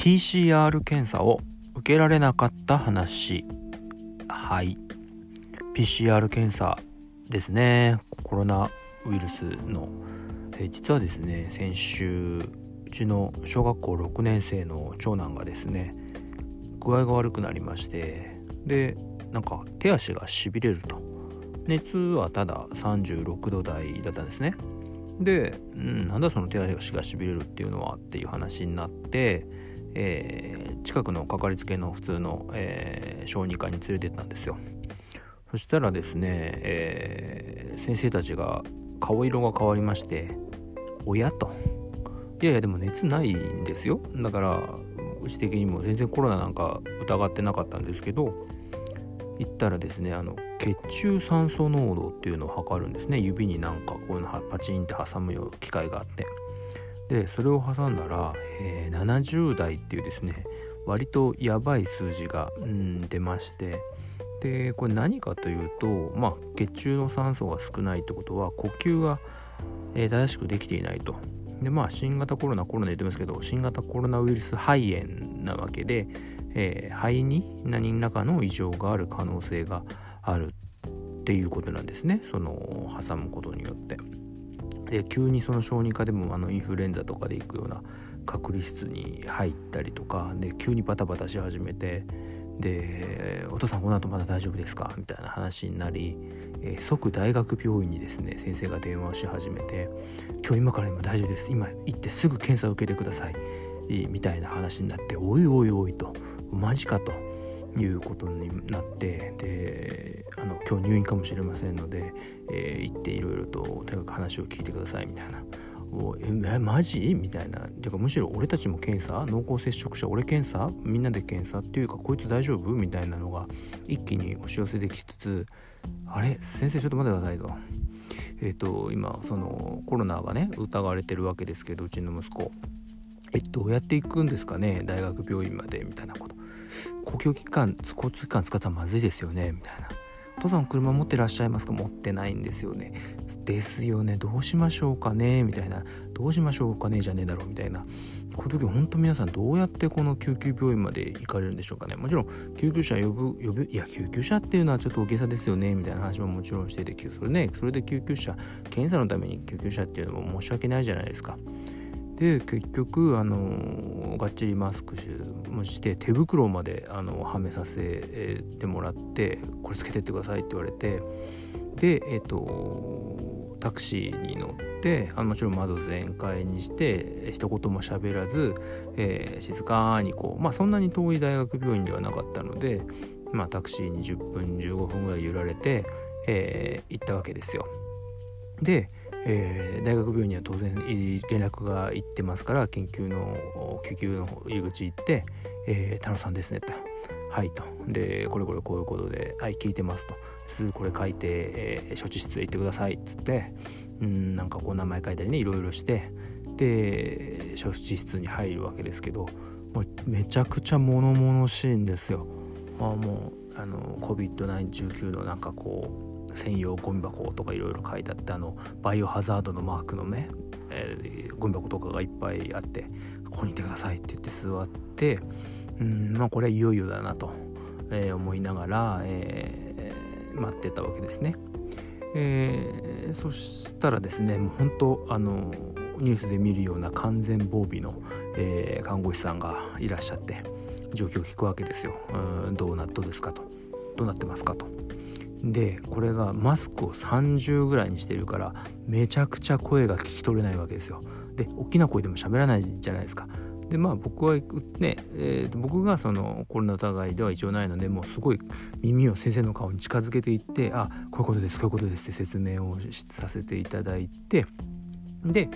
PCR 検査を受けられなかった話。はい。PCR 検査ですね。コロナウイルスの、え実はですね先週うちの小学校6年生の長男がですね具合が悪くなりましてでなんか手足がしびれると。熱はただ36度台だったんですね。で、うん、なんだその手足がしびれるっていうのはっていう話になって、えー、近くのかかりつけの普通の、えー、小児科に連れてったんですよ。そしたらですね、えー、先生たちが顔色が変わりまして「親?」と「いやいやでも熱ないんですよ。だからうち的にも全然コロナなんか疑ってなかったんですけど行ったらですねあの血中酸素濃度っていうのを測るんですね。指になんかこういうのパチンって挟むような機械があって。でそれを挟んだら、えー、70代っていうですね割とやばい数字が、うん、出ましてでこれ何かというと、まあ、血中の酸素が少ないってことは呼吸が、えー、正しくできていないとでまあ新型コロナコロナ言ってますけど新型コロナウイルス肺炎なわけでえー、肺に何らかの異常がある可能性があるっていうことなんですねその挟むことによって。で急にその小児科でもあのインフルエンザとかで行くような隔離室に入ったりとかで急にバタバタし始めてで「お父さんこの後まだ大丈夫ですか?」みたいな話になり、えー、即大学病院にですね先生が電話をし始めて「今日今から今大丈夫です今行ってすぐ検査を受けてください」みたいな話になって「おいおいおい」と。マジかということになってであの今日入院かもしれませんので、えー、行っていろいろととにかく話を聞いてくださいみたいな。おえマジ？みたいな。てかむしろ俺たちも検査？濃厚接触者？俺検査？みんなで検査っていうかこいつ大丈夫？みたいなのが一気に押し寄せてきつつあれ？先生ちょっと待ってくださいと。えっ、ー、と今そのコロナがね疑われてるわけですけどうちの息子。えどうやって行くんですかね？大学病院までみたいなこと。公共機関交通機関使ったらまずいですよねみたいな。お父さん車持ってらっしゃいますか？持ってないんですよね。ですよね。どうしましょうかね？みたいな。どうしましょうかね？じゃねえだろう。みたいな。この時本当皆さんどうやってこの救急病院まで行かれるんでしょうかね？もちろん救急車呼ぶ呼ぶいや救急車っていうのはちょっと大げさですよね？みたいな話ももちろんしててそれねそれで救急車検査のために救急車っていうのも申し訳ないじゃないですか。で結局あのがっちりマスクして手袋まであのはめさせてもらってこれつけてってくださいって言われてでえっ、とタクシーに乗ってあもちろん窓全開にして一言も喋らず、えー、静かにこうまあそんなに遠い大学病院ではなかったので、まあ、タクシーに10分15分ぐらい揺られて、えー、行ったわけですよ。でえー、大学病院には当然連絡が行ってますから研究の救急の入り口行って「えー、田野さんですね」と「はい」と「でこれこれこういうことではい聞いてます」と「すぐこれ書いて、えー、処置室へ行ってください」っつってうんなんかこう名前書いたりねいろいろしてで処置室に入るわけですけどもうめちゃくちゃ物々しいんですよ。あもうあの COVID-19 のなんかこう専用ゴミ箱とかいろいろ書いてあってあのバイオハザードのマークのね、えー、ゴミ箱とかがいっぱいあってここにいてくださいって言って座ってうんまあこれはいよいよだなと、えー、思いながら、えー、待ってたわけですね。えー、そしたらですねもう本当あのニュースで見るような完全防備の、えー、看護師さんがいらっしゃって状況を聞くわけですよ。うんどうなどうですかとどうなってますかと。でこれがマスクを30ぐらいにしてるからめちゃくちゃ声が聞き取れないわけですよ。で大きな声でも喋らないじゃないですか。でまあ僕はね、えー、僕がそのコロナ疑いでは一応ないのでもうすごい耳を先生の顔に近づけていってあこういうことですこういうことですって説明をさせていただいてで、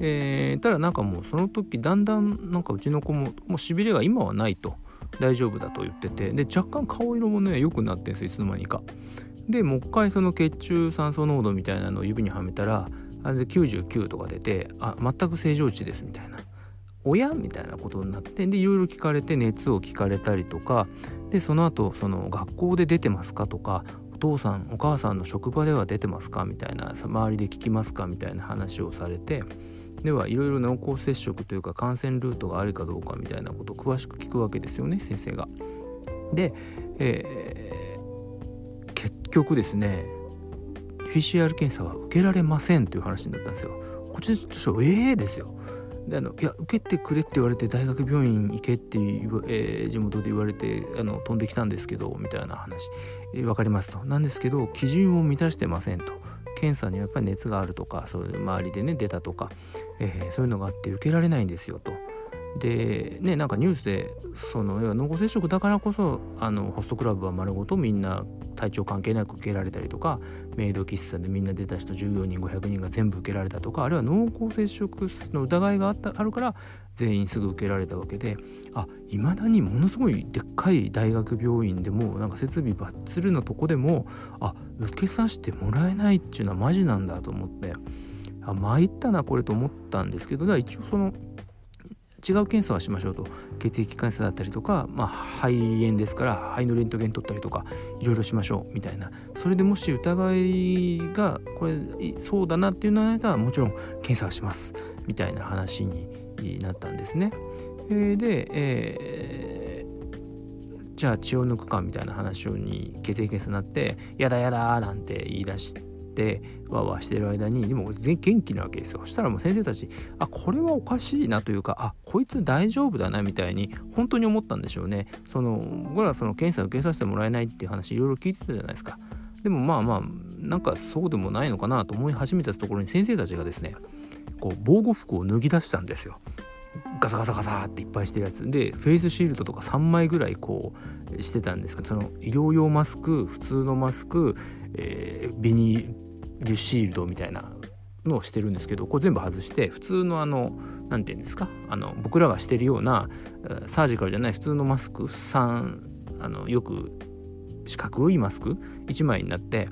えー、ただなんかもうその時だんだんなんかうちの子ももうしびれが今はないと大丈夫だと言っててで若干顔色もね良くなってるんですいつの間にか。でもう一回その血中酸素濃度みたいなのを指にはめたらあれで99とか出てあ全く正常値ですみたいな親みたいなことになってでいろいろ聞かれて熱を聞かれたりとかでその後その学校で出てますかとかお父さんお母さんの職場では出てますかみたいな周りで聞きますかみたいな話をされてではいろいろ濃厚接触というか感染ルートがあるかどうかみたいなことを詳しく聞くわけですよね先生が。で、えー、局ですね PCR 検査は受けられませんという話になったんですよ。こっちとしてはええー、ですよ。であのいや受けてくれって言われて大学病院行けっていう、えー、地元で言われてあの飛んできたんですけどみたいな話、えー、分かりますとなんですけど基準を満たしてませんと検査にはやっぱり熱があるとかそういう周りでね出たとか、えー、そういうのがあって受けられないんですよと。でねなんかニュースでその要は濃厚接触だからこそあのホストクラブは丸ごとみんな体調関係なく受けられたりとかメイド喫茶でみんな出た人従業員500人が全部受けられたとかあるいは濃厚接触の疑いがあったあるから全員すぐ受けられたわけであいまだにものすごいでっかい大学病院でもなんか設備バッツルなとこでもあ受けさせてもらえないっていうのはマジなんだと思ってあ参ったなこれと思ったんですけど一応その違う検査はしましょうと血液検査だったりとか、まあ、肺炎ですから肺のレントゲン取ったりとかいろいろしましょうみたいなそれでもし疑いがこれそうだなっていうのがあったらもちろん検査はしますみたいな話になったんですね。え、で、えー、じゃあ血を抜くかみたいな話に血液検査になって「やだやだ」なんて言い出して。ってわわしてる間にでも元気なわけです。よそしたらもう先生たちあこれはおかしいなというかあこいつ大丈夫だなみたいに本当に思ったんでしょうね。その僕らその検査受けさせてもらえないっていう話いろいろ聞いてたじゃないですか。でもまあまあなんかそうでもないのかなと思い始めたところに先生たちがですねこう防護服を脱ぎ出したんですよ。ガサガサガサっていっぱいしてるやつ。でフェイスシールドとか3枚ぐらいこうしてたんですけどその医療用マスク普通のマスク、えー、ビニリュシールドみたいなのをしてるんですけどこれ全部外して普通のあの何て言うんですかあの僕らがしてるようなサージカルじゃない普通のマスク3あのよく四角いマスク1枚になって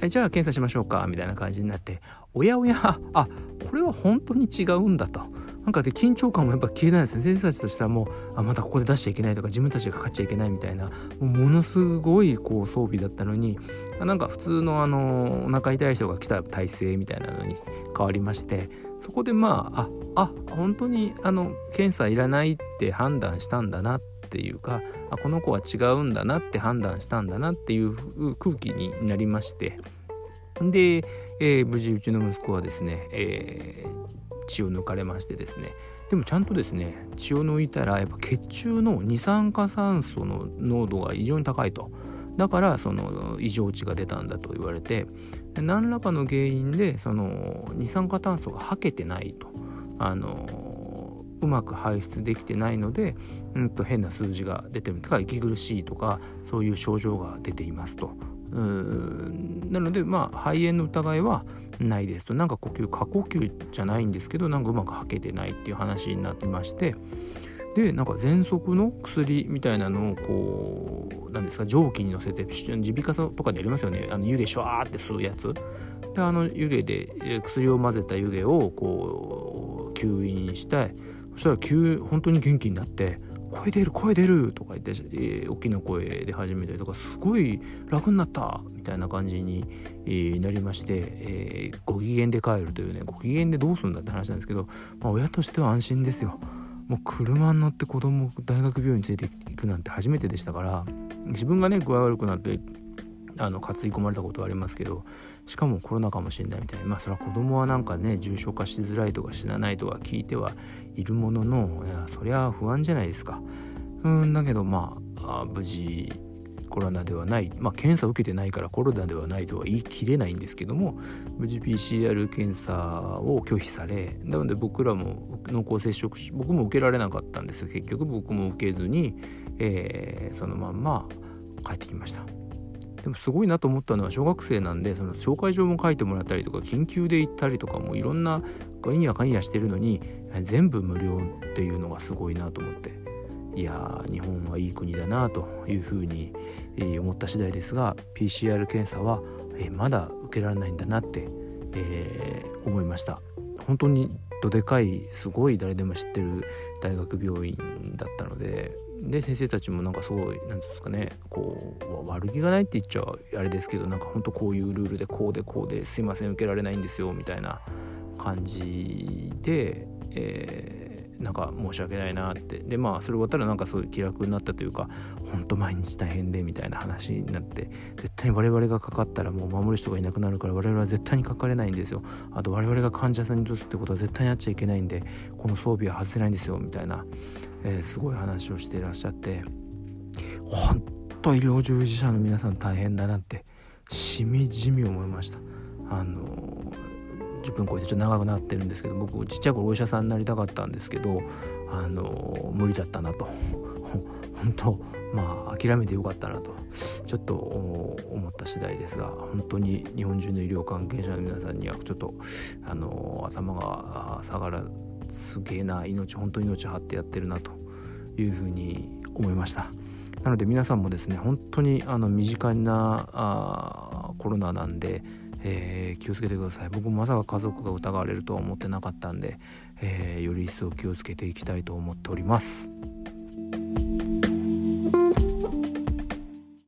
えじゃあ検査しましょうかみたいな感じになっておやおやあこれは本当に違うんだと。なんかで緊張感もやっぱ消えないですね。先生たちとしてはもうあまたここで出しちゃいけないとか自分たちがかかっちゃいけないみたいなもうものすごいこう装備だったのになんか普通のあのお腹痛い人が来た体勢みたいなのに変わりましてそこでまあああ本当にあの検査いらないって判断したんだなっていうかあこの子は違うんだなって判断したんだなっていう空気になりまして。で、えー、無事うちの息子はですね、えー血を抜かれましてですね。でもちゃんとですね血を抜いたらやっぱ血中の二酸化酸素の濃度が異常に高いと。だからその異常値が出たんだと言われて何らかの原因でその二酸化炭素が吐けてないと。あのうまく排出できてないので、うんと変な数字が出てるとか息苦しいとかそういう症状が出ていますと。なのでまあ肺炎の疑いはないですと。なんか呼吸過呼吸じゃないんですけどなんかうまく吐けてないっていう話になってまして。でなんか喘息の薬みたいなのをこうなんですか蒸気に乗せて耳鼻科とかでやりますよね。あの湯気シュワーって吸うやつ。であの湯気で薬を混ぜた湯気をこう吸引してそしたら急本当に元気になって声出る声出るとか言って、えー、大きな声で始めたりとかすごい楽になったみたいな感じに、えー、なりまして、えー、ご機嫌で帰るというねご機嫌でどうするんだって話なんですけど、まあ、親としては安心ですよ。もう車に乗って子供大学病院に連れて行くなんて初めてでしたから自分がね具合悪くなってあの担い込まれたことはありますけどしかもコロナかもしれないみたいな。まあそれは子供はなんかね重症化しづらいとか死なないとか聞いてはいるもののいやそりゃ不安じゃないですか。うんだけどまあ無事コロナではない。まあ検査を受けてないからコロナではないとは言い切れないんですけども無事 PCR 検査を拒否されなので僕らも濃厚接触僕も受けられなかったんです。結局僕も受けずに、えー、そのまんま帰ってきました。でもすごいなと思ったのは小学生なんでその紹介状も書いてもらったりとか緊急で行ったりとかもいろんなガイヤガイヤしてるのに全部無料っていうのがすごいなと思って。いや日本はいい国だなというふうに思った次第ですが PCR 検査はまだ受けられないんだなって、えー、思いました。本当にどでかいすごい誰でも知ってる大学病院だったのでで先生たちもなんかすごい何ですかねこう悪気がないって言っちゃあれですけどなんかほんとこういうルールでこうでこうですいません受けられないんですよみたいな感じで、えーなんか申し訳ないなって。でまあそれ終わったらなんかそういう気楽になったというかほんと毎日大変でみたいな話になって絶対に我々がかかったらもう守る人がいなくなるから我々は絶対にかかれないんですよ。あと我々が患者さんに移すってことは絶対にやっちゃいけないんでこの装備は外せないんですよみたいな、えー、すごい話をしていらっしゃって本当医療従事者の皆さん大変だなってしみじみ思いました。あの10分超えてちょっと長くなってるんですけど僕ちっちゃい頃お医者さんになりたかったんですけどあの無理だったなと。本当まあ諦めてよかったなとちょっと思った次第ですが本当に日本中の医療関係者の皆さんにはちょっとあの頭が下がらすげえな命本当に命張ってやってるなというふうに思いましたなので皆さんもですね本当にあの身近なあコロナなんでえー、気をつけてください僕もまさか家族が疑われるとは思ってなかったんで、えー、より一層気をつけていきたいと思っております。